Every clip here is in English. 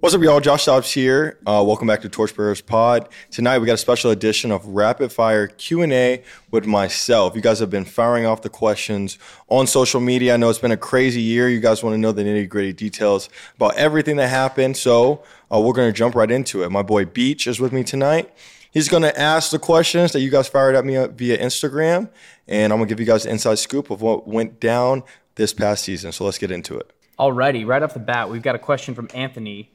What's up, y'all? Josh Dobbs here. Uh, welcome back to Torchbearers Pod. Tonight we got a special edition of Rapid Fire Q and A with myself. You guys have been firing off the questions on social media. I know it's been a crazy year. You guys want to know the nitty gritty details about everything that happened. So uh, we're going to jump right into it. My boy Beach is with me tonight. He's going to ask the questions that you guys fired at me via Instagram, and I'm going to give you guys the inside scoop of what went down this past season. So let's get into it. Alrighty, right off the bat, we've got a question from Anthony.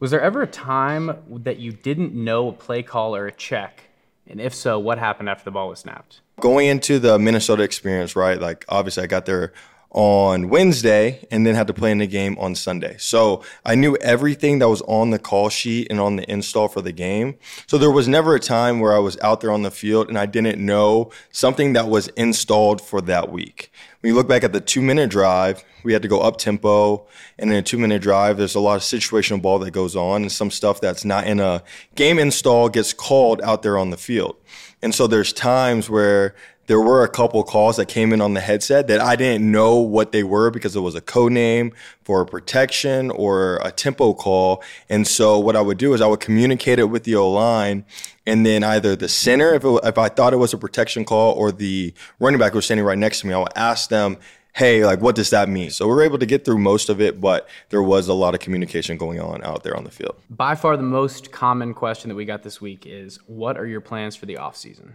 Was there ever a time that you didn't know a play call or a check? And if so, what happened after the ball was snapped? Going into the Minnesota experience, right? Like, obviously, I got there on Wednesday and then had to play in the game on Sunday. So I knew everything that was on the call sheet and on the install for the game. So there was never a time where I was out there on the field and I didn't know something that was installed for that week. When you look back at the two minute drive, we had to go up tempo. And in a two minute drive, there's a lot of situational ball that goes on and some stuff that's not in a game install gets called out there on the field. And so there's times where there were a couple calls that came in on the headset that I didn't know what they were because it was a code name for a protection or a tempo call. And so what I would do is I would communicate it with the O line and then either the center, if, it, if I thought it was a protection call, or the running back was standing right next to me, I would ask them, hey, like, what does that mean? So we were able to get through most of it, but there was a lot of communication going on out there on the field. By far, the most common question that we got this week is what are your plans for the offseason?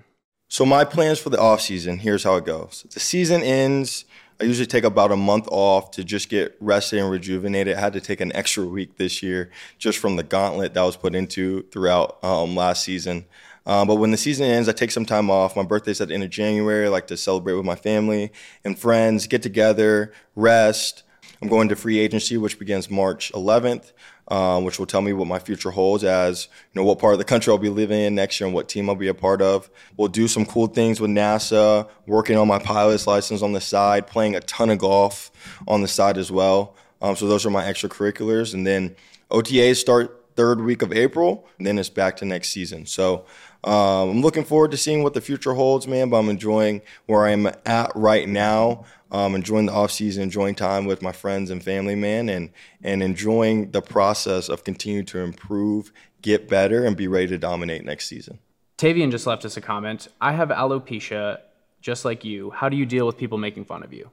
So my plans for the off season, here's how it goes. The season ends. I usually take about a month off to just get rested and rejuvenated. I had to take an extra week this year just from the gauntlet that was put into throughout um, last season. Um, but when the season ends, I take some time off. My birthday's at the end of January. I like to celebrate with my family and friends, get together, rest. I'm going to free agency, which begins March 11th um, which will tell me what my future holds as you know what part of the country I'll be living in next year and what team I'll be a part of. We'll do some cool things with NASA, working on my pilot's license on the side, playing a ton of golf on the side as well. Um, so those are my extracurriculars, and then OTAs start third week of April, and then it's back to next season. So um, I'm looking forward to seeing what the future holds, man. But I'm enjoying where I'm at right now um, enjoying the off season, enjoying time with my friends and family, man, and and enjoying the process of continuing to improve, get better, and be ready to dominate next season. Tavian just left us a comment. I have alopecia, just like you. How do you deal with people making fun of you?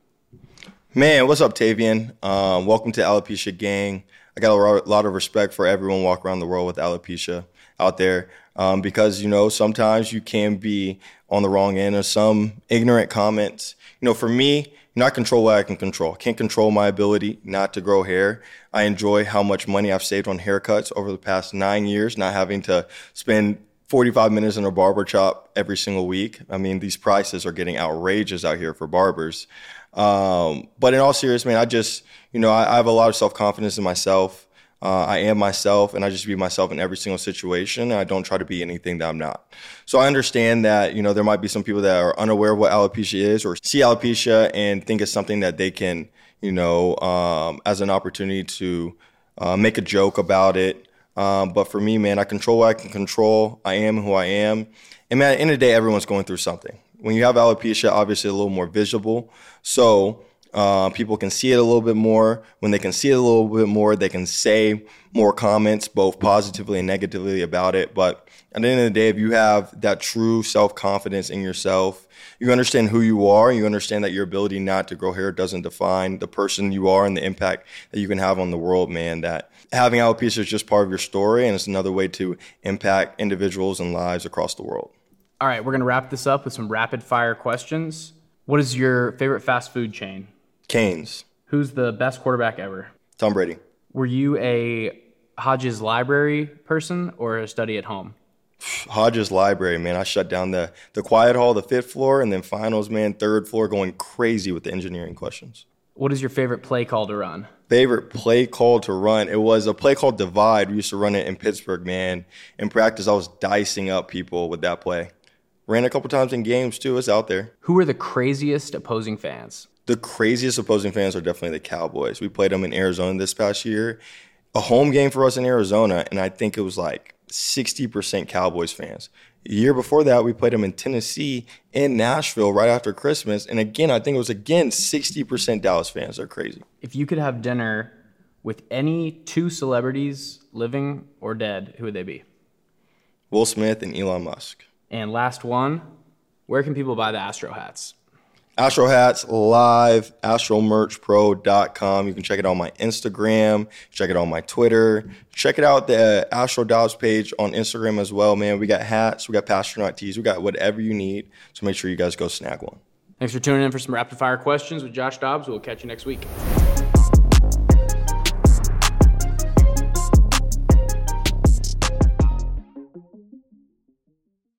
Man, what's up, Tavian? Um, welcome to Alopecia Gang. I got a lot of respect for everyone walking around the world with alopecia out there um, because, you know, sometimes you can be on the wrong end of some ignorant comments. You know, for me, you know, I control what I can control. I can't control my ability not to grow hair. I enjoy how much money I've saved on haircuts over the past nine years, not having to spend 45 minutes in a barber shop every single week. I mean, these prices are getting outrageous out here for barbers. Um, but in all seriousness, man, I just, you know, I, I have a lot of self confidence in myself. Uh, I am myself, and I just be myself in every single situation. I don't try to be anything that I'm not. So I understand that you know there might be some people that are unaware of what alopecia is, or see alopecia and think it's something that they can, you know, um, as an opportunity to uh, make a joke about it. Um, but for me, man, I control what I can control. I am who I am, and man, at the end of the day, everyone's going through something. When you have alopecia, obviously a little more visible. So uh, people can see it a little bit more. When they can see it a little bit more, they can say more comments, both positively and negatively about it. But at the end of the day, if you have that true self confidence in yourself, you understand who you are, you understand that your ability not to grow hair doesn't define the person you are and the impact that you can have on the world, man. That having alopecia is just part of your story, and it's another way to impact individuals and lives across the world. All right, we're going to wrap this up with some rapid fire questions. What is your favorite fast food chain? Canes. Who's the best quarterback ever? Tom Brady. Were you a Hodges Library person or a study at home? Hodges Library, man. I shut down the the quiet hall, the fifth floor, and then finals, man, third floor, going crazy with the engineering questions. What is your favorite play call to run? Favorite play call to run? It was a play called Divide. We used to run it in Pittsburgh, man. In practice, I was dicing up people with that play. Ran a couple times in games too. It's out there. Who are the craziest opposing fans? the craziest opposing fans are definitely the Cowboys. We played them in Arizona this past year. A home game for us in Arizona, and I think it was like 60% Cowboys fans. A year before that, we played them in Tennessee in Nashville right after Christmas. And again, I think it was again 60% Dallas fans. They're crazy. If you could have dinner with any two celebrities, living or dead, who would they be? Will Smith and Elon Musk. And last one, where can people buy the Astro hats? Astro Hats live, astromerchpro.com. You can check it on my Instagram, check it on my Twitter, check it out the Astro Dobbs page on Instagram as well, man. We got hats, we got Passtronaut tees, we got whatever you need. So make sure you guys go snag one. Thanks for tuning in for some rapid fire questions with Josh Dobbs. We'll catch you next week.